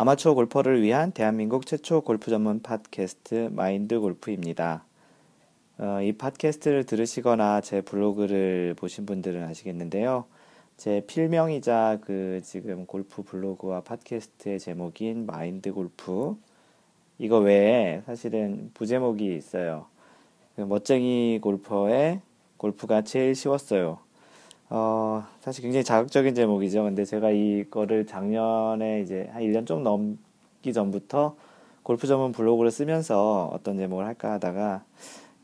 아마추어 골퍼를 위한 대한민국 최초 골프 전문 팟캐스트 마인드 골프입니다. 어, 이 팟캐스트를 들으시거나 제 블로그를 보신 분들은 아시겠는데요. 제 필명이자 그 지금 골프 블로그와 팟캐스트의 제목인 마인드 골프 이거 외에 사실은 부제목이 있어요. 그 멋쟁이 골퍼의 골프가 제일 쉬웠어요. 어, 사실 굉장히 자극적인 제목이죠. 근데 제가 이거를 작년에 이제 한 1년 좀 넘기 전부터 골프 전문 블로그를 쓰면서 어떤 제목을 할까 하다가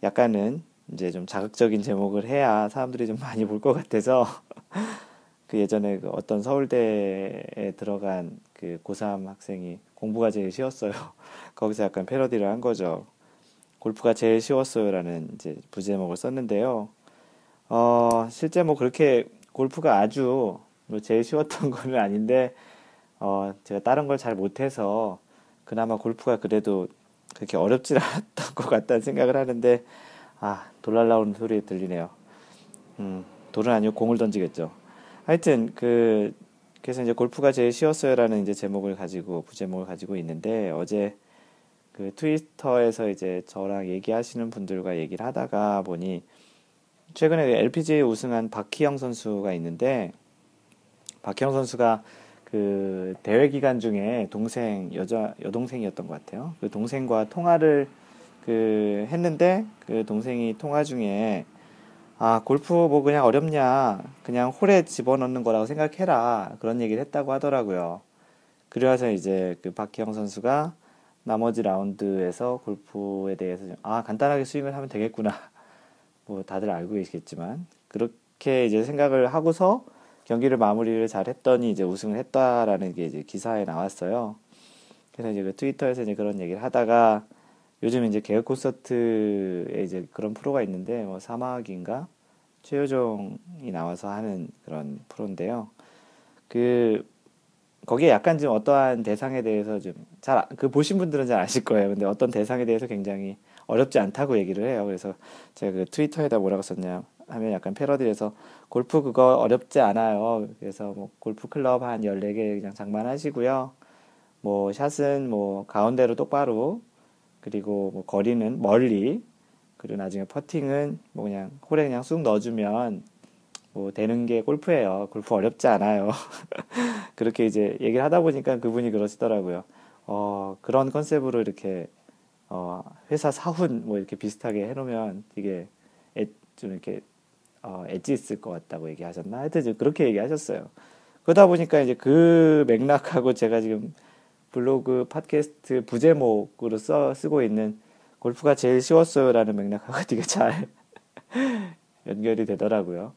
약간은 이제 좀 자극적인 제목을 해야 사람들이 좀 많이 볼 것 같아서 그 예전에 그 어떤 서울대에 들어간 그 고3 학생이 공부가 제일 쉬웠어요. 거기서 약간 패러디를 한 거죠. 골프가 제일 쉬웠어요라는 이제 부제목을 썼는데요. 어, 실제 뭐 그렇게 골프가 아주 뭐 제일 쉬웠던 건 아닌데, 어, 제가 다른 걸 잘 못해서 그나마 골프가 그래도 그렇게 어렵지 않았던 것 같다는 생각을 하는데, 아, 돌 날라오는 소리 들리네요. 음, 돌은 아니고 공을 던지겠죠. 하여튼, 그, 그래서 이제 골프가 제일 쉬웠어요라는 이제 제목을 가지고, 부제목을 가지고 있는데, 어제 그 트위터에서 이제 저랑 얘기하시는 분들과 얘기를 하다가 보니, 최근에 LPGA 우승한 박희영 선수가 있는데 박희영 선수가 그 대회 기간 중에 동생 여자 여동생이었던 것 같아요. 그 동생과 통화를 그 했는데 그 동생이 통화 중에 아 골프 뭐 그냥 어렵냐 그냥 홀에 집어넣는 거라고 생각해라 그런 얘기를 했다고 하더라고요. 그래서 이제 그 박희영 선수가 나머지 라운드에서 골프에 대해서 아 간단하게 스윙을 하면 되겠구나 뭐 다들 알고 계시겠지만 그렇게 이제 생각을 하고서 경기를 마무리를 잘 했더니 이제 우승을 했다라는 게 이제 기사에 나왔어요. 그래서 이제 그 트위터에서 이제 그런 얘기를 하다가 요즘 이제 개그 콘서트에 이제 그런 프로가 있는데 뭐 사막인가 최효종이 나와서 하는 그런 프로인데요. 그 거기에 약간 좀 어떠한 대상에 대해서 좀 잘 그 보신 분들은 잘 아실 거예요. 근데 어떤 대상에 대해서 굉장히 어렵지 않다고 얘기를 해요. 그래서 제가 그 트위터에다 뭐라고 썼냐 하면 약간 패러디해서 골프 그거 어렵지 않아요. 그래서 뭐 골프 클럽 한 14개 그냥 장만하시고요. 뭐 샷은 뭐 가운데로 똑바로 그리고 뭐 거리는 멀리 그리고 나중에 퍼팅은 뭐 그냥 홀에 그냥 쑥 넣어주면 뭐 되는 게 골프예요. 골프 어렵지 않아요. 그렇게 이제 얘기를 하다 보니까 그분이 그러시더라고요. 어, 그런 컨셉으로 이렇게 어, 회사 사훈 뭐 이렇게 비슷하게 해놓으면 이게 애, 좀 이렇게 어, 엣지 있을 것 같다고 얘기하셨나? 하여튼 그렇게 얘기하셨어요. 그러다 보니까 이제 그 맥락하고 제가 지금 블로그 팟캐스트 부제목으로 써, 쓰고 있는 골프가 제일 쉬웠어요라는 맥락하고 되게 잘 연결이 되더라고요.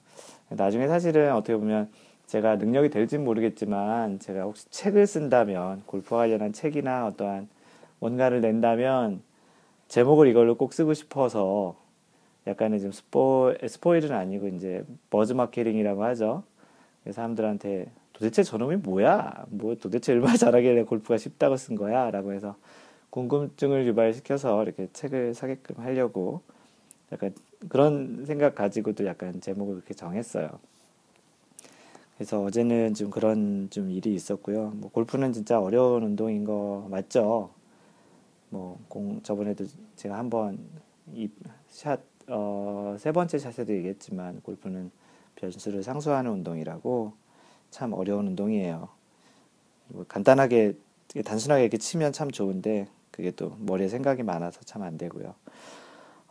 나중에 사실은 어떻게 보면 제가 능력이 될진 모르겠지만 제가 혹시 책을 쓴다면 골프와 관련한 책이나 어떠한 뭔가를 낸다면 제목을 이걸로 꼭 쓰고 싶어서 약간의 좀 스포, 스포일은 아니고 이제 버즈 마케팅이라고 하죠. 사람들한테 도대체 저놈이 뭐야? 뭐 도대체 얼마나 잘하길래 골프가 쉽다고 쓴 거야? 라고 해서 궁금증을 유발시켜서 이렇게 책을 사게끔 하려고 약간 그런 생각 가지고도 약간 제목을 그렇게 정했어요. 그래서 어제는 좀 그런 좀 일이 있었고요. 뭐 골프는 진짜 어려운 운동인 거 맞죠? 뭐 공 저번에도 제가 한번 이샷 어, 세 번째 샷에도 얘기했지만 골프는 변수를 상수하는 운동이라고 참 어려운 운동이에요. 뭐 간단하게 단순하게 이렇게 치면 참 좋은데 그게 또 머리에 생각이 많아서 참 안 되고요.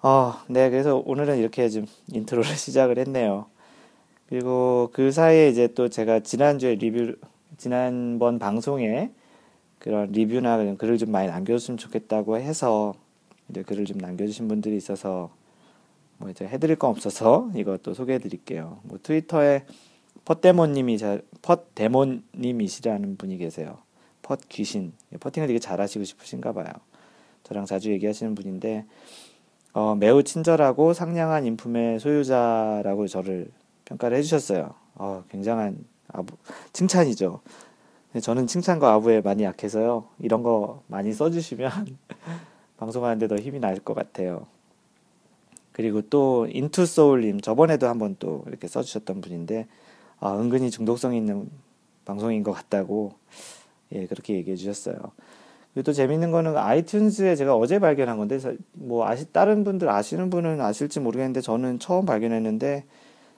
어, 네, 그래서 오늘은 이렇게 좀 intro를 시작을 했네요. 그리고 그 사이에 이제 또 제가 지난주에 리뷰, 지난번 방송에 그런 리뷰나 그런 글을 좀 많이 남겨줬으면 좋겠다고 해서 이제 글을 좀 남겨주신 분들이 있어서 뭐 이제 해드릴 건 없어서 이것도 소개해드릴게요. 뭐 트위터에 펫데모님이 잘 펫데모님이시라는 분이 계세요. 펫 귀신 퍼팅을 되게 잘하시고 싶으신가 봐요. 저랑 자주 얘기하시는 분인데 어, 매우 친절하고 상냥한 인품의 소유자라고 저를 평가를 해주셨어요. 어, 굉장한 아부, 칭찬이죠. 저는 칭찬과 아부에 많이 약해서요. 이런 거 많이 써주시면 방송하는데 더 힘이 날 것 같아요. 그리고 또 인투소울님 저번에도 한번 또 이렇게 써주셨던 분인데 아, 은근히 중독성 있는 방송인 것 같다고 예, 그렇게 얘기해 주셨어요. 그리고 또 재밌는 거는 아이튠즈에 제가 어제 발견한 건데, 뭐, 아시, 다른 분들 아시는 분은 아실지 모르겠는데, 저는 처음 발견했는데,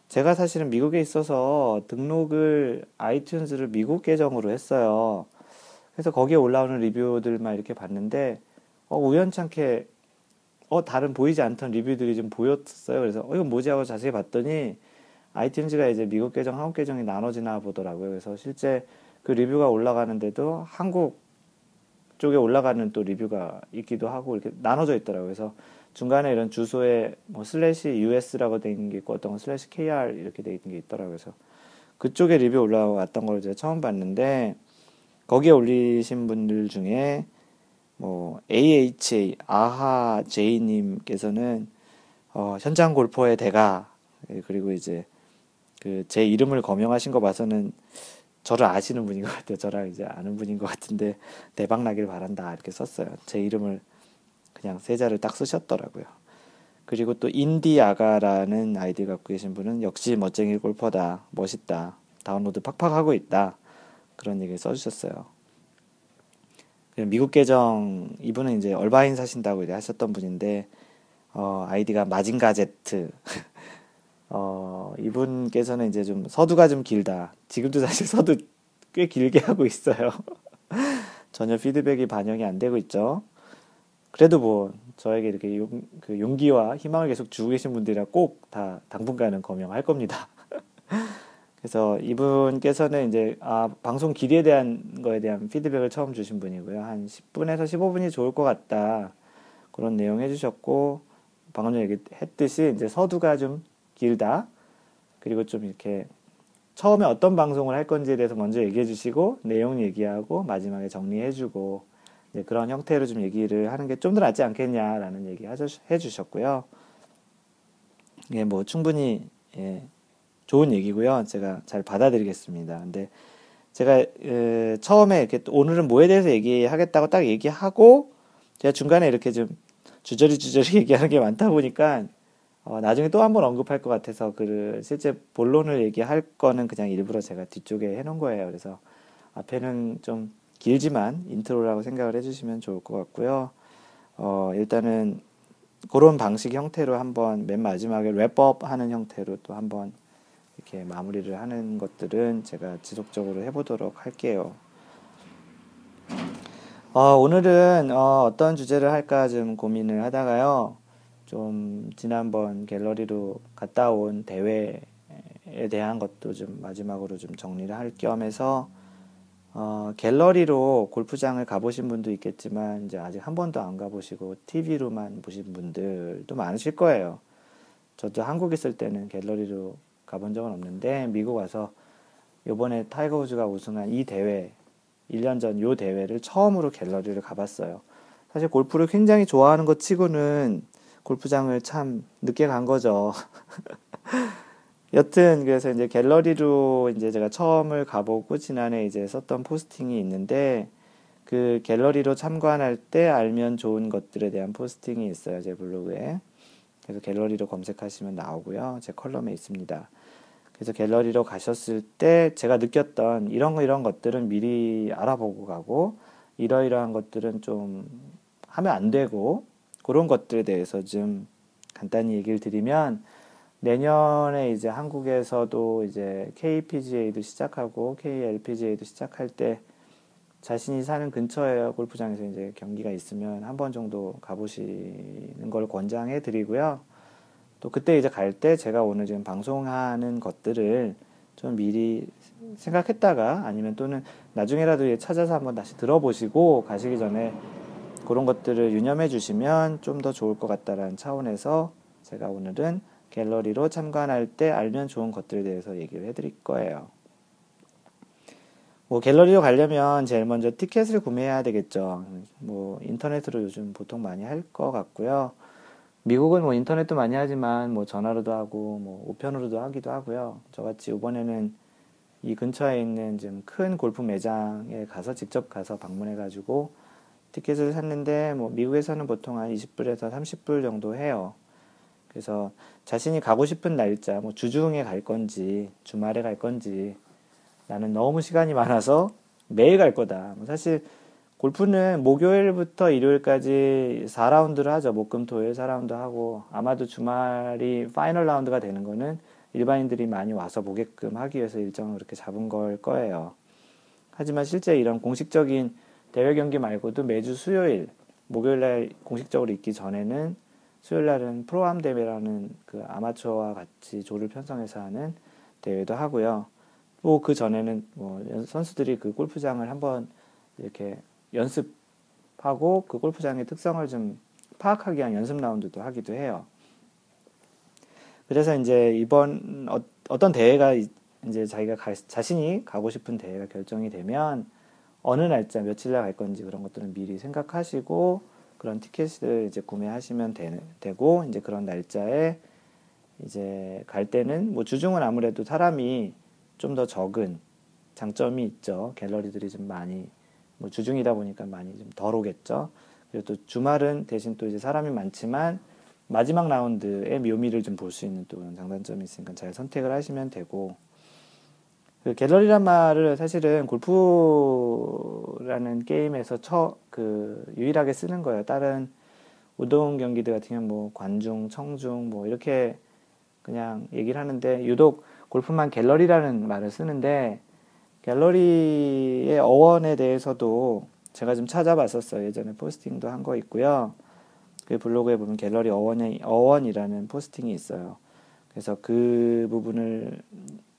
제가 사실은 미국에 있어서 등록을 아이튠즈를 미국 계정으로 했어요. 그래서 거기에 올라오는 리뷰들만 이렇게 봤는데, 어, 우연찮게, 어, 다른 보이지 않던 리뷰들이 좀 보였어요. 그래서, 어, 이건 뭐지 하고 자세히 봤더니, iTunes가 이제 미국 계정, 한국 계정이 나눠지나 보더라고요. 그래서 실제 그 리뷰가 올라가는데도 한국 쪽에 올라가는 또 리뷰가 있기도 하고 이렇게 나눠져 있더라고요. 그래서 중간에 이런 주소에 뭐 슬래시 US라고 돼 있는 게 있고 어떤 건 슬래시 KR 이렇게 돼 있는 게 있더라고요. 그래서 그쪽에 리뷰 올라왔던 걸 제가 처음 봤는데 거기에 올리신 분들 중에 뭐 AHA 아하 제이 님께서는 어, 현장 골퍼의 대가 예, 그리고 이제 그 제 이름을 거명하신 거 봐서는 저를 아시는 분인 것 같아요. 저랑 이제 아는 분인 것 같은데 대박 나길 바란다 이렇게 썼어요. 제 이름을 그냥 세자를 딱 쓰셨더라고요. 그리고 또 인디아가라는 아이디 갖고 계신 분은 역시 멋쟁이 골퍼다, 멋있다, 다운로드 팍팍 하고 있다 그런 얘기 써주셨어요. 미국 계정 이분은 이제 얼바인 사신다고 하셨던 분인데 어, 아이디가 마징가 제트 어, 이분께서는 이제 좀 서두가 좀 길다. 지금도 사실 서두 꽤 길게 하고 있어요. 전혀 피드백이 반영이 안 되고 있죠. 그래도 뭐 저에게 이렇게 용, 그 용기와 희망을 계속 주고 계신 분들이라 꼭 다 당분간은 거명할 겁니다. 그래서 이분께서는 이제 아, 방송 길이에 대한 거에 대한 피드백을 처음 주신 분이고요. 한 10분에서 15분이 좋을 것 같다. 그런 내용 해주셨고 방금 전에 얘기했듯이 이제 서두가 좀 길다. 그리고 좀 이렇게 처음에 어떤 방송을 할 건지에 대해서 먼저 얘기해 주시고 내용 얘기하고 마지막에 정리해 주고 그런 형태로 좀 얘기를 하는 게 좀 더 낫지 않겠냐라는 얘기 해 주셨고요. 예, 뭐 충분히 예, 좋은 얘기고요. 제가 잘 받아들이겠습니다. 근데 제가 에, 처음에 이렇게 오늘은 뭐에 대해서 얘기하겠다고 딱 얘기하고 제가 중간에 이렇게 좀 주저리 주저리 얘기하는 게 많다 보니까 어, 나중에 또 한 번 언급할 것 같아서 그 실제 본론을 얘기할 거는 그냥 일부러 제가 뒤쪽에 해놓은 거예요. 그래서 앞에는 좀 길지만 intro라고 생각을 해주시면 좋을 것 같고요. 어, 일단은 그런 방식 형태로 한번 맨 마지막에 wrap up 하는 형태로 또 한번 이렇게 마무리를 하는 것들은 제가 지속적으로 해보도록 할게요. 어, 오늘은 어, 떤 주제를 할까 좀 고민을 하다가요. 좀 지난번 갤러리로 갔다 온 대회에 대한 것도 좀 마지막으로 좀 정리를 할 겸해서 어, 갤러리로 골프장을 가보신 분도 있겠지만 이제 아직 한 번도 안 가보시고 TV로만 보신 분들도 많으실 거예요. 저도 한국 있을 때는 갤러리로 가본 적은 없는데 미국 와서 요번에 타이거 우즈가 우승한 이 대회 1년 전 요 대회를 처음으로 갤러리를 가봤어요. 사실 골프를 굉장히 좋아하는 것 치고는 골프장을 참 늦게 간 거죠. 여튼 그래서 이제 갤러리로 이제 제가 처음을 가보고 지난해 이제 썼던 posting이 있는데 그 갤러리로 참관할 때 알면 좋은 것들에 대한 posting이 있어요 제 블로그에. 그래서 갤러리로 검색하시면 나오고요 제 컬럼에 있습니다. 그래서 갤러리로 가셨을 때 제가 느꼈던 이런 거 이런 것들은 미리 알아보고 가고 이러이러한 것들은 좀 하면 안 되고 그런 것들에 대해서 좀 간단히 얘기를 드리면 내년에 이제 한국에서도 이제 KPGA도 시작하고 KLPGA도 시작할 때 자신이 사는 근처에 골프장에서 이제 경기가 있으면 한 번 정도 가보시는 걸 권장해 드리고요. 또 그때 이제 갈 때 제가 오늘 지금 방송하는 것들을 좀 미리 생각했다가 아니면 또는 나중에라도 찾아서 한번 다시 들어보시고 가시기 전에 그런 것들을 유념해 주시면 좀 더 좋을 것 같다라는 차원에서 제가 오늘은 갤러리로 참관할 때 알면 좋은 것들에 대해서 얘기를 해드릴 거예요. 뭐 갤러리로 가려면 제일 먼저 티켓을 구매해야 되겠죠. 뭐 인터넷으로 요즘 보통 많이 할 것 같고요. 미국은 뭐 인터넷도 많이 하지만 뭐 전화로도 하고 뭐 우편으로도 하기도 하고요. 저같이 이번에는 이 근처에 있는 좀 큰 골프 매장에 가서 직접 가서 방문해 가지고 티켓을 샀는데 뭐 미국에서는 보통 한 20불에서 30불 정도 해요. 그래서 자신이 가고 싶은 날짜, 뭐 주중에 갈 건지 주말에 갈 건지 나는 너무 시간이 많아서 매일 갈 거다. 뭐 사실 골프는 목요일부터 일요일까지 4라운드를 하죠. 목금 토요일 4라운드 하고 아마도 주말이 파이널 라운드가 되는 거는 일반인들이 많이 와서 보게끔 하기 위해서 일정을 그렇게 잡은 걸 거예요. 하지만 실제 이런 공식적인 대회 경기 말고도 매주 수요일, 목요일 날 공식적으로 있기 전에는 수요일 날은 프로암 대회라는 그 아마추어와 같이 조를 편성해서 하는 대회도 하고요. 또 그 전에는 뭐 선수들이 그 골프장을 한번 이렇게 연습하고 그 골프장의 특성을 좀 파악하기 위한 연습 라운드도 하기도 해요. 그래서 이제 이번 어, 떤 대회가 이제 자기가 가, 자신이 가고 싶은 대회가 결정이 되면 어느 날짜 며칠 날 갈 건지 그런 것들은 미리 생각하시고 그런 티켓을 이제 구매하시면 되, 되고 이제 그런 날짜에 이제 갈 때는 뭐 주중은 아무래도 사람이 좀 더 적은 장점이 있죠. 갤러리들이 좀 많이 뭐 주중이다 보니까 많이 좀 덜 오겠죠. 그리고 또 주말은 대신 또 이제 사람이 많지만 마지막 라운드의 묘미를 좀 볼 수 있는 또 장단점이 있으니까 잘 선택을 하시면 되고 그 갤러리란 말을 사실은 골프라는 게임에서 처 그 유일하게 쓰는 거예요. 다른 우동 경기들 같은 경우는 뭐 관중, 청중 뭐 이렇게 그냥 얘기를 하는데 유독 골프만 갤러리라는 말을 쓰는데 갤러리의 어원에 대해서도 제가 좀 찾아봤었어요. 예전에 포스팅도 한 거 있고요. 그 블로그에 보면 갤러리 어원이, 어원이라는 포스팅이 있어요. 그래서 그 부분을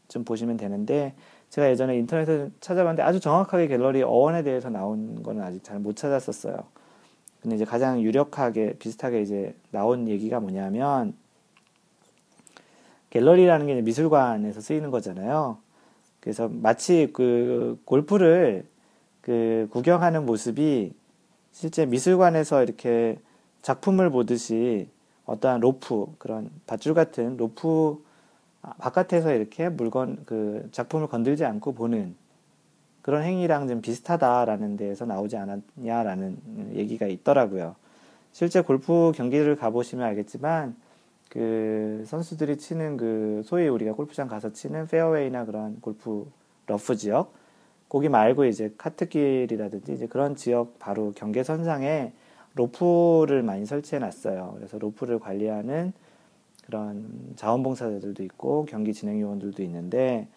좀 보시면 되는데 제가 예전에 인터넷에 찾아봤는데 아주 정확하게 갤러리 어원에 대해서 나온 거는 아직 잘 못 찾았었어요. 근데 이제 가장 유력하게 비슷하게 이제 나온 얘기가 뭐냐면 갤러리라는 게 미술관에서 쓰이는 거잖아요. 그래서 마치 그 골프를 그 구경하는 모습이 실제 미술관에서 이렇게 작품을 보듯이 어떠한 로프 그런 밧줄 같은 로프 바깥에서 이렇게 물건 그 작품을 건들지 않고 보는 그런 행위랑 좀 비슷하다라는 데에서 나오지 않았냐라는 얘기가 있더라고요. 실제 골프 경기를 가보시면 알겠지만 그 선수들이 치는 그 소위 우리가 골프장 가서 치는 페어웨이나 그런 골프 러프 지역 거기 말고 이제 카트길이라든지 이제 그런 지역 바로 경계선상에 로프를 많이 설치해 놨어요. 그래서 로프를 관리하는 그런 자원봉사자들도 있고 경기 진행 요원들도 있는데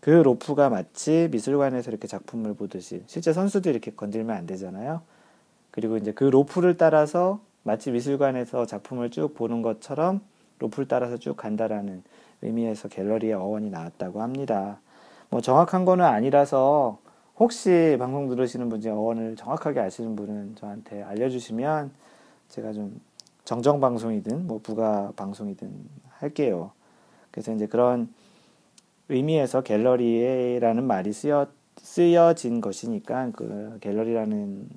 그 로프가 마치 미술관에서 이렇게 작품을 보듯이 실제 선수도 이렇게 건들면 안 되잖아요. 그리고 이제 그 로프를 따라서 마치 미술관에서 작품을 쭉 보는 것처럼 로프를 따라서 쭉 간다라는 의미에서 갤러리의 어원이 나왔다고 합니다. 뭐 정확한 거는 아니라서 혹시 방송 들으시는 분 중에 어원을 정확하게 아시는 분은 저한테 알려주시면 제가 좀 정정 방송이든 뭐 부가 방송이든 할게요. 그래서 이제 그런 의미에서 갤러리라는 말이 쓰여 쓰여진 것이니까 그 갤러리라는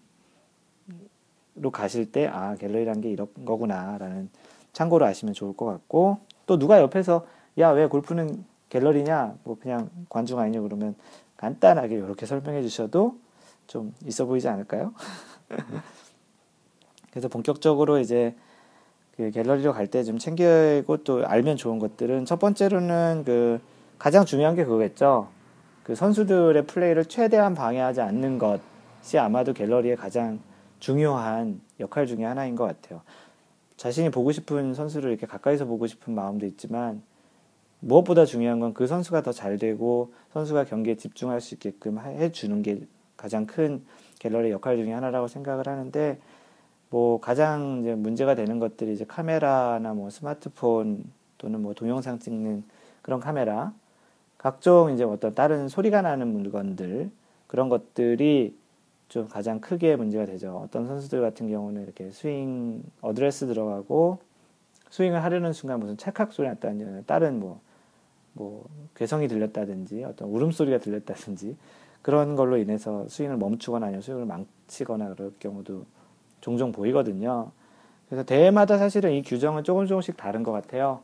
로 가실 때 아 갤러리란 게 이런 거구나라는 참고로 아시면 좋을 것 같고 또 누가 옆에서 야 왜 골프는 갤러리냐 뭐 그냥 관중 아니냐 그러면 간단하게 이렇게 설명해 주셔도 좀 있어 보이지 않을까요? 그래서 본격적으로 이제 그 갤러리로 갈 때 좀 챙기고 또 알면 좋은 것들은 첫 번째로는 그 가장 중요한 게 그거겠죠. 그 선수들의 플레이를 최대한 방해하지 않는 것이 아마도 갤러리의 가장 중요한 역할 중의 하나인 것 같아요. 자신이 보고 싶은 선수를 이렇게 가까이서 보고 싶은 마음도 있지만 무엇보다 중요한 건 그 선수가 더 잘 되고 선수가 경기에 집중할 수 있게끔 해주는 게 가장 큰 갤러리 역할 중의 하나라고 생각을 하는데 뭐 가장 이제 문제가 되는 것들이 이제 카메라나 뭐 스마트폰 또는 뭐 동영상 찍는 그런 카메라 각종 이제 어떤 다른 소리가 나는 물건들 그런 것들이 좀 가장 크게 문제가 되죠. 어떤 선수들 같은 경우는 이렇게 스윙 어드레스 들어가고 스윙을 하려는 순간 무슨 찰칵 소리 났다든지 다른 뭐, 뭐, 괴성이 들렸다든지 어떤 울음소리가 들렸다든지 그런 걸로 인해서 스윙을 멈추거나 아니면 스윙을 망치거나 그럴 경우도 종종 보이거든요. 그래서 대회마다 사실은 이 규정은 조금 조금씩 다른 것 같아요.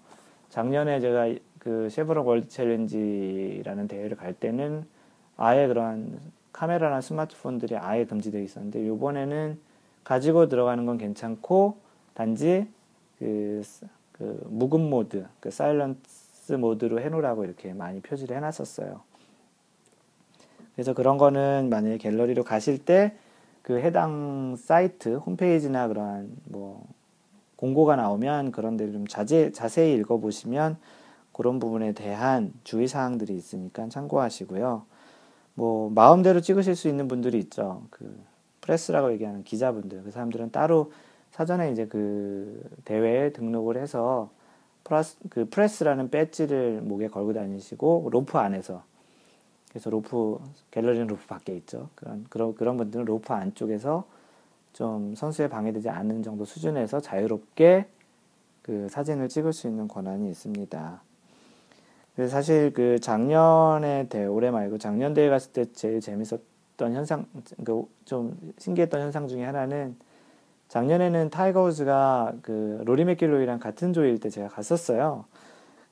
작년에 제가 그 쉐브론 월드 챌린지라는 대회를 갈 때는 아예 그런 카메라나 스마트폰들이 아예 금지되어 있었는데 이번에는 가지고 들어가는 건 괜찮고 단지 그, 그 묵음 모드, 그 silence mode로 해놓으라고 이렇게 많이 표지를 해놨었어요. 그래서 그런 거는 만약에 갤러리로 가실 때 그 해당 사이트 홈페이지나 그러한 뭐 공고가 나오면 그런 데를 좀 자제, 자세히 읽어보시면 그런 부분에 대한 주의 사항들이 있으니까 참고하시고요. 뭐 마음대로 찍으실 수 있는 분들이 있죠. 그 press라고 얘기하는 기자분들 그 사람들은 따로 사전에 이제 그 대회에 등록을 해서 플러스 그 press라는 배지를 목에 걸고 다니시고 로프 안에서 그래서 로프 갤러리는 로프 밖에 있죠. 그런 그런 그런 분들은 로프 안쪽에서 좀 선수에 방해되지 않는 정도 수준에서 자유롭게 그 사진을 찍을 수 있는 권한이 있습니다. 그래서 사실 그 작년에 대회 올해 말고 작년 대회 갔을 때 제일 재밌었던 현상 그 좀 신기했던 현상 중에 하나는 작년에는 타이거 우즈가 그 로리 맥길로이랑 같은 조일 때 제가 갔었어요.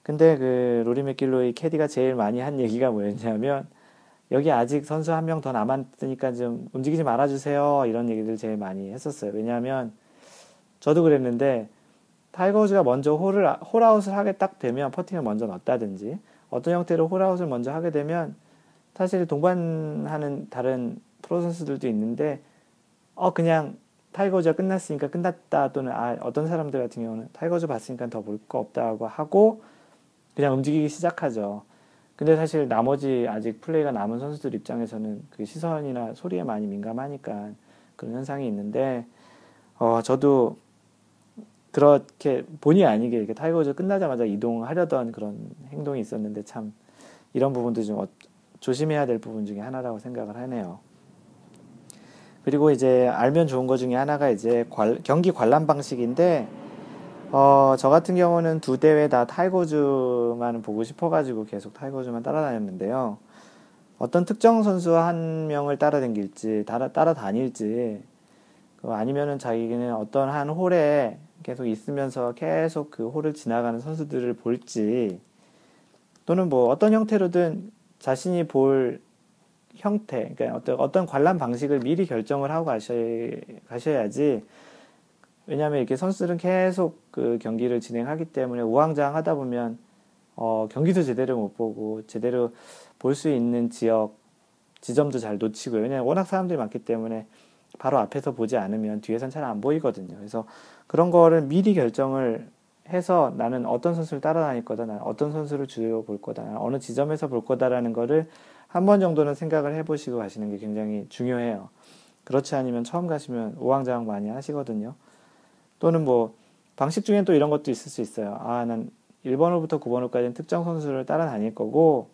근데 그 로리 맥길로이 캐디가 제일 많이 한 얘기가 뭐였냐면 여기 아직 선수 한 명 더 남았으니까 좀 움직이지 말아주세요 이런 얘기를 제일 많이 했었어요. 왜냐하면 저도 그랬는데 타이거 우즈가 먼저 홀을 홀아웃을 하게 딱 되면 퍼팅을 먼저 넣었다든지 어떤 형태로 홀아웃을 먼저 하게 되면 사실 동반하는 다른 프로 선수들도 있는데 어 그냥 타이거 우즈가 끝났으니까 끝났다 또는 아 어떤 사람들 같은 경우는 타이거 우즈 봤으니까 더 볼 거 없다고 하고 그냥 움직이기 시작하죠. 근데 사실 나머지 아직 플레이가 남은 선수들 입장에서는 그 시선이나 소리에 많이 민감하니까 그런 현상이 있는데 어 저도 그렇게 본의 아니게 이렇게 타이거 우즈 끝나자마자 이동하려던 그런 행동이 있었는데 참 이런 부분도 좀 어, 조심해야 될 부분 중에 하나라고 생각을 하네요. 그리고 이제 알면 좋은 것 중에 하나가 이제 관, 경기 관람 방식인데 어, 저 같은 경우는 두 대회 다 타이거즈만 보고 싶어가지고 계속 타이거즈만 따라다녔는데요. 어떤 특정 선수 한 명을 따라다닐지, 따라, 따라다닐지, 아니면은 자기는 어떤 한 홀에 계속 있으면서 계속 그 홀을 지나가는 선수들을 볼지 또는 뭐 어떤 형태로든 자신이 볼 형태, 그러니까 어떤 어떤 관람 방식을 미리 결정을 하고 가셔야, 가셔야지. 왜냐하면 이렇게 선수들은 계속 그 경기를 진행하기 때문에 우왕좌왕하다 보면 어, 경기도 제대로 못 보고 제대로 볼 수 있는 지역 지점도 잘 놓치고요. 왜냐하면 워낙 사람들이 많기 때문에 바로 앞에서 보지 않으면 뒤에선 잘 안 보이거든요. 그래서 그런 거를 미리 결정을 해서 나는 어떤 선수를 따라다닐 거다, 나는 어떤 선수를 주요 볼 거다, 나는 어느 지점에서 볼 거다라는 거를 한 번 정도는 생각을 해보시고 가시는 게 굉장히 중요해요. 그렇지 않으면 처음 가시면 우왕좌왕 많이 하시거든요. 또는 뭐 방식 중엔 또 이런 것도 있을 수 있어요. 아, 난 1번 홀부터 9번 홀까지는 특정 선수를 따라다닐 거고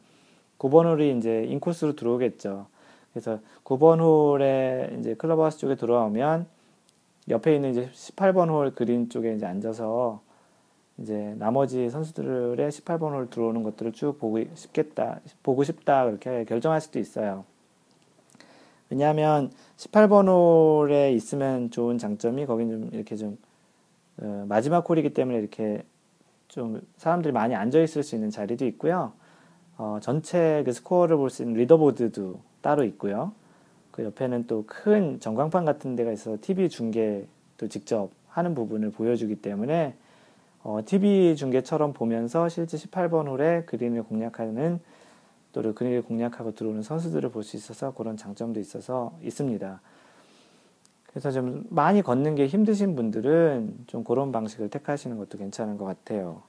9번 홀이 이제 인코스로 들어오겠죠. 그래서 9번 홀에 이제 클럽하우스 쪽에 들어오면 옆에 있는 이제 18번 홀 그린 쪽에 이제 앉아서 이제 나머지 선수들의 18번 홀 들어오는 것들을 쭉 보고 싶겠다, 보고 싶다 그렇게 결정할 수도 있어요. 왜냐하면 18번 홀에 있으면 좋은 장점이 거긴 좀 이렇게 좀 어, 마지막 홀이기 때문에 이렇게 좀 사람들이 많이 앉아 있을 수 있는 자리도 있고요. 어, 전체 그 스코어를 볼 수 있는 리더보드도 따로 있고요. 그 옆에는 또 큰 전광판 같은 데가 있어서 TV 중계도 직접 하는 부분을 보여주기 때문에 어, TV 중계처럼 보면서 실제 18번 홀에 그린을 공략하는 또 그린을 공략하고 들어오는 선수들을 볼 수 있어서 그런 장점도 있어서 있습니다. 그래서 좀 많이 걷는 게 힘드신 분들은 좀 그런 방식을 택하시는 것도 괜찮은 것 같아요.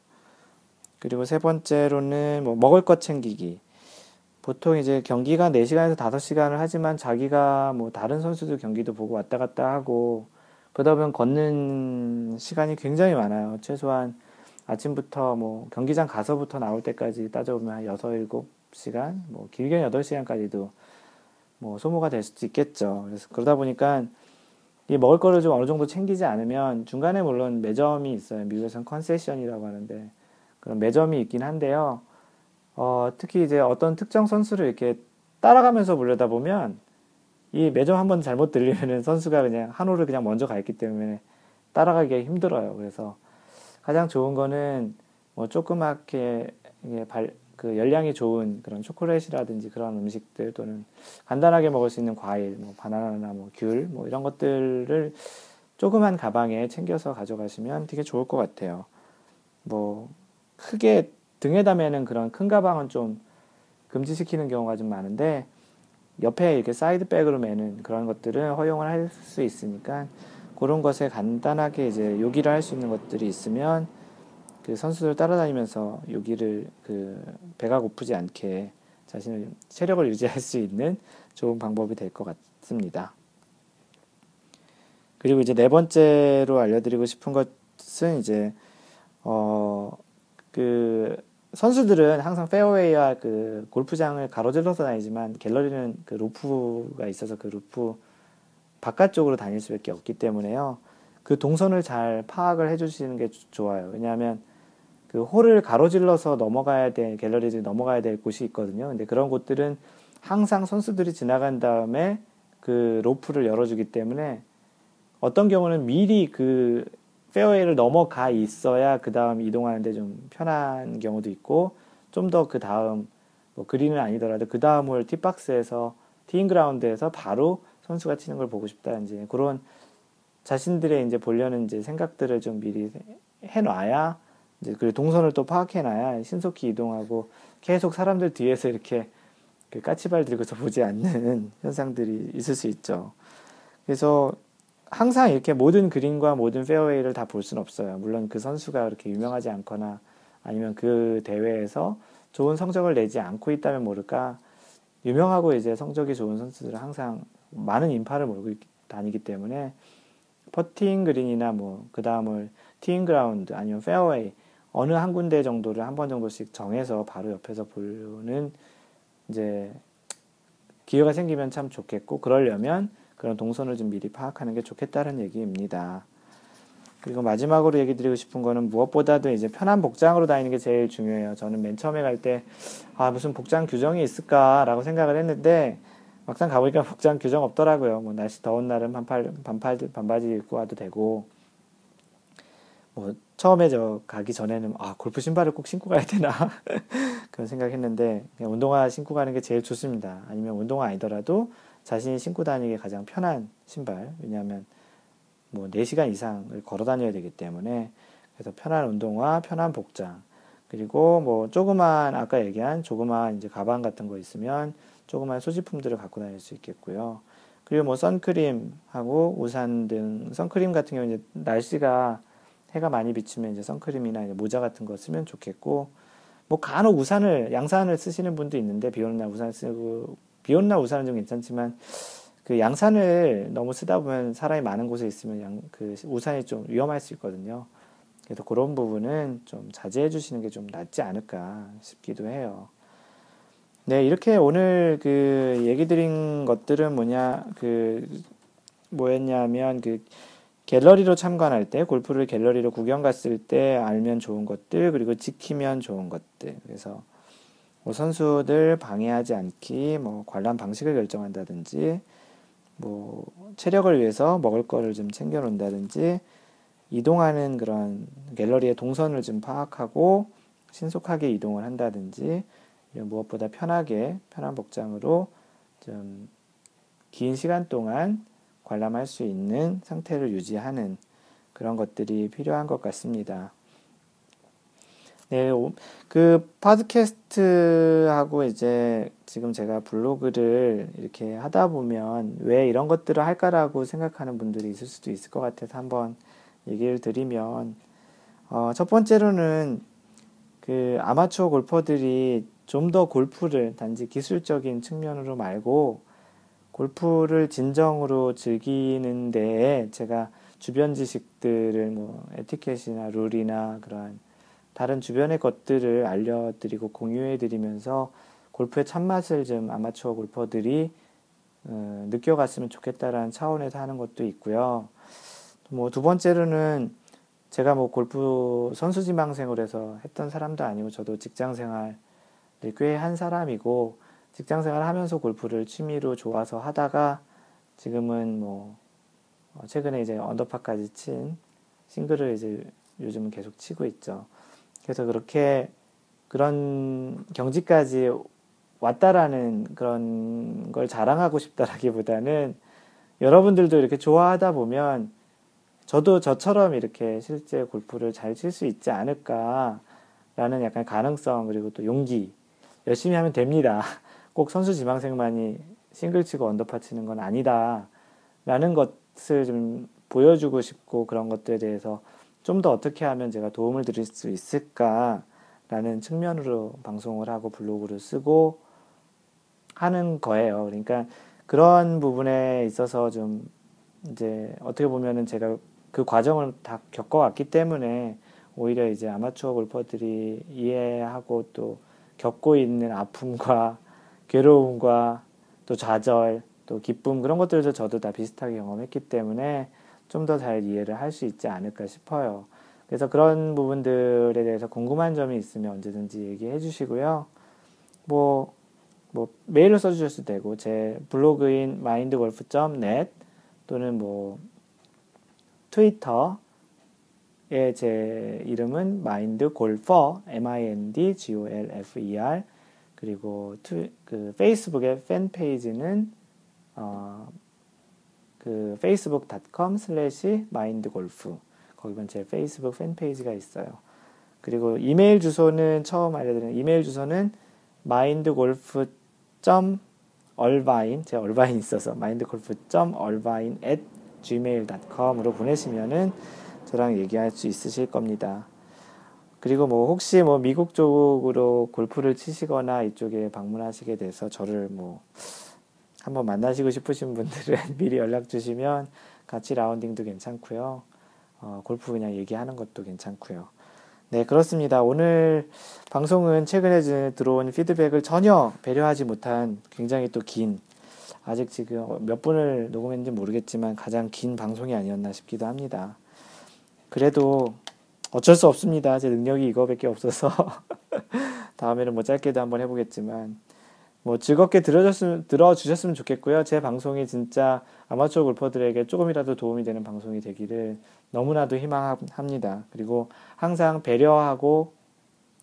그리고 세 번째로는 뭐 먹을 것 챙기기. 보통 이제 경기가 4시간에서 5시간을 하지만 자기가 뭐 다른 선수들 경기도 보고 왔다 갔다 하고 그러다 보면 걷는 시간이 굉장히 많아요. 최소한 아침부터 뭐 경기장 가서부터 나올 때까지 따져보면 한 6, 7시간, 뭐 길게는 8시간까지도 뭐 소모가 될 수도 있겠죠. 그래서 그러다 보니까 이 먹을 거를 좀 어느 정도 챙기지 않으면 중간에 물론 매점이 있어요. 미국에서는 컨세션이라고 하는데 그런 매점이 있긴 한데요. 어, 특히 이제 어떤 특정 선수를 이렇게 따라가면서 보려다 보면 이 매점 한 번 잘못 들리면은 선수가 그냥 한 홀을 그냥 먼저 가 있기 때문에 따라가기가 힘들어요. 그래서 가장 좋은 거는 뭐 조그맣게 발, 그 열량이 좋은 그런 초콜릿이라든지 그런 음식들 또는 간단하게 먹을 수 있는 과일, 뭐 바나나나 뭐 귤, 뭐 이런 것들을 조그만 가방에 챙겨서 가져가시면 되게 좋을 것 같아요. 뭐 크게 등에다 매는 그런 큰 가방은 좀 금지시키는 경우가 좀 많은데 옆에 이렇게 사이드백으로 매는 그런 것들은 허용을 할 수 있으니까 그런 것에 간단하게 이제 요기를 할 수 있는 것들이 있으면 그 선수들 따라다니면서 요기를 그 배가 고프지 않게 자신의 체력을 유지할 수 있는 좋은 방법이 될 것 같습니다. 그리고 이제 네 번째로 알려드리고 싶은 것은 이제 어 그 선수들은 항상 페어웨이와 그 골프장을 가로질러서 다니지만 갤러리는 그 로프가 있어서 그 로프 바깥쪽으로 다닐 수밖에 없기 때문에요. 그 동선을 잘 파악을 해주시는 게 좋아요. 왜냐하면 그 홀을 가로질러서 넘어가야 될 갤러리들이 넘어가야 될 곳이 있거든요. 근데 그런 곳들은 항상 선수들이 지나간 다음에 그 로프를 열어주기 때문에 어떤 경우는 미리 그 페어웨이를 넘어가 있어야 그 다음 이동하는데 좀 편한 경우도 있고 좀 더 그 다음 뭐 그린은 아니더라도 그 다음 홀 티박스에서 티인 그라운드에서 바로 선수가 치는 걸 보고 싶다 이제 그런 자신들의 이제 보려는 이제 생각들을 좀 미리 해놔야 이제 그 동선을 또 파악해놔야 신속히 이동하고 계속 사람들 뒤에서 이렇게 그 까치발 들고서 보지 않는 현상들이 있을 수 있죠. 그래서 항상 이렇게 모든 그린과 모든 페어웨이를 다 볼 수는 없어요. 물론 그 선수가 그렇게 유명하지 않거나 아니면 그 대회에서 좋은 성적을 내지 않고 있다면 모를까 유명하고 이제 성적이 좋은 선수들은 항상 많은 인파를 몰고 다니기 때문에 퍼팅 그린이나 뭐 그 다음 홀 티잉 그라운드 아니면 페어웨이 어느 한 군데 정도를 한 번 정도씩 정해서 바로 옆에서 보는 이제 기회가 생기면 참 좋겠고 그러려면 그런 동선을 좀 미리 파악하는 게 좋겠다는 얘기입니다. 그리고 마지막으로 얘기 드리고 싶은 거는 무엇보다도 이제 편한 복장으로 다니는 게 제일 중요해요. 저는 맨 처음에 갈 때, 아, 무슨 복장 규정이 있을까라고 생각을 했는데, 막상 가보니까 복장 규정 없더라고요. 뭐, 날씨 더운 날은 반팔, 반팔, 반바지 입고 와도 되고, 뭐, 처음에 저 가기 전에는, 아, 골프 신발을 꼭 신고 가야 되나? 그런 생각했는데, 그냥 운동화 신고 가는 게 제일 좋습니다. 아니면 운동화 아니더라도 자신이 신고 다니기 가장 편한 신발. 왜냐하면 뭐 4시간 이상을 걸어 다녀야 되기 때문에 그래서 편한 운동화, 편한 복장. 그리고 뭐 조그만 아까 얘기한 조그만 이제 가방 같은 거 있으면 조그만 소지품들을 갖고 다닐 수 있겠고요. 그리고 뭐 선크림하고 우산 등 선크림 같은 경우 이제 날씨가 해가 많이 비치면 이제 선크림이나 이제 모자 같은 거 쓰면 좋겠고 뭐 간혹 우산을 양산을 쓰시는 분도 있는데 비 오는 날 우산 쓰고 비 오는 날 우산은 좀 괜찮지만 그 양산을 너무 쓰다 보면 사람이 많은 곳에 있으면 양, 그 우산이 좀 위험할 수 있거든요. 그래서 그런 부분은 좀 자제해 주시는 게 좀 낫지 않을까 싶기도 해요. 네, 이렇게 오늘 그 얘기 드린 것들은 뭐냐, 그, 뭐였냐면 그 갤러리로 참관할 때, 골프를 갤러리로 구경 갔을 때 알면 좋은 것들, 그리고 지키면 좋은 것들. 그래서 뭐 선수들 방해하지 않기, 뭐 관람 방식을 결정한다든지, 뭐 체력을 위해서 먹을 거를 좀 챙겨 놓는다든지, 이동하는 그런 갤러리의 동선을 좀 파악하고 신속하게 이동을 한다든지, 무엇보다 편하게 편한 복장으로 좀 긴 시간 동안 관람할 수 있는 상태를 유지하는 그런 것들이 필요한 것 같습니다. 네, 그 팟캐스트하고 이제 지금 제가 블로그를 이렇게 하다 보면 왜 이런 것들을 할까라고 생각하는 분들이 있을 수도 있을 것 같아서 한번 얘기를 드리면 어, 첫 번째로는 그 아마추어 골퍼들이 좀 더 골프를 단지 기술적인 측면으로 말고 골프를 진정으로 즐기는 데에 제가 주변 지식들을 뭐 에티켓이나 룰이나 그러한 다른 주변의 것들을 알려드리고 공유해드리면서 골프의 참맛을 좀 아마추어 골퍼들이 어, 느껴갔으면 좋겠다라는 차원에서 하는 것도 있고요. 뭐 두 번째로는 제가 뭐 골프 선수 지망생을 해서 했던 사람도 아니고 저도 직장 생활을 꽤 한 사람이고 직장 생활 하면서 골프를 취미로 좋아서 하다가 지금은 뭐 어, 최근에 이제 언더파까지 친 싱글을 이제 요즘은 계속 치고 있죠. 그래서 그렇게 그런 경지까지 왔다라는 그런 걸 자랑하고 싶다라기보다는 여러분들도 이렇게 좋아하다 보면 저도 저처럼 이렇게 실제 골프를 잘 칠 수 있지 않을까라는 약간 가능성 그리고 또 용기 열심히 하면 됩니다. 꼭 선수 지망생만이 싱글 치고 언더파 치는 건 아니다. 라는 것을 좀 보여주고 싶고 그런 것들에 대해서 좀 더 어떻게 하면 제가 도움을 드릴 수 있을까라는 측면으로 방송을 하고 블로그를 쓰고 하는 거예요. 그러니까 그런 부분에 있어서 좀 이제 어떻게 보면은 제가 그 과정을 다 겪어왔기 때문에 오히려 이제 아마추어 골퍼들이 이해하고 또 겪고 있는 아픔과 괴로움과 또 좌절 또 기쁨 그런 것들도 저도 다 비슷하게 경험했기 때문에 좀 더 잘 이해를 할 수 있지 않을까 싶어요. 그래서 그런 부분들에 대해서 궁금한 점이 있으면 언제든지 얘기해 주시고요. 뭐, 뭐, 메일로 써주셔도 되고, 제 블로그인 mindgolf.net 또는 뭐, 트위터, 제 이름은 mindgolfer, m-i-n-d-g-o-l-f-e-r 그리고 또, 그 페이스북의 팬 페이지는 어, 그 facebook.com slash mindgolf 거기 보면 제 페이스북 팬 페이지가 있어요. 그리고 이메일 주소는 처음 알려드리는 이메일 주소는 mindgolf. 얼바인 제 얼바인 있어서 mindgolf.얼바인 at gmail.com으로 보내시면은 저랑 얘기할 수 있으실 겁니다. 그리고 뭐 혹시 뭐 미국 쪽으로 골프를 치시거나 이쪽에 방문하시게 돼서 저를 뭐 한번 만나시고 싶으신 분들은 미리 연락 주시면 같이 라운딩도 괜찮고요. 어, 골프 그냥 얘기하는 것도 괜찮고요. 네, 그렇습니다. 오늘 방송은 최근에 들어온 피드백을 전혀 배려하지 못한 굉장히 또 긴, 아직 지금 몇 분을 녹음했는지 모르겠지만 가장 긴 방송이 아니었나 싶기도 합니다. 그래도 어쩔 수 없습니다. 제 능력이 이거밖에 없어서 다음에는 뭐 짧게도 한번 해보겠지만 뭐 즐겁게 들어줬으면 들어주셨으면 좋겠고요. 제 방송이 진짜 아마추어 골퍼들에게 조금이라도 도움이 되는 방송이 되기를 너무나도 희망합니다. 그리고 항상 배려하고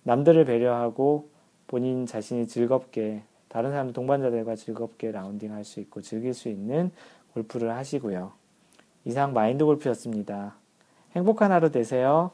남들을 배려하고 본인 자신이 즐겁게 다른 사람 동반자들과 즐겁게 라운딩 할 수 있고 즐길 수 있는 골프를 하시고요. 이상 마인드 골프였습니다. 행복한 하루 되세요.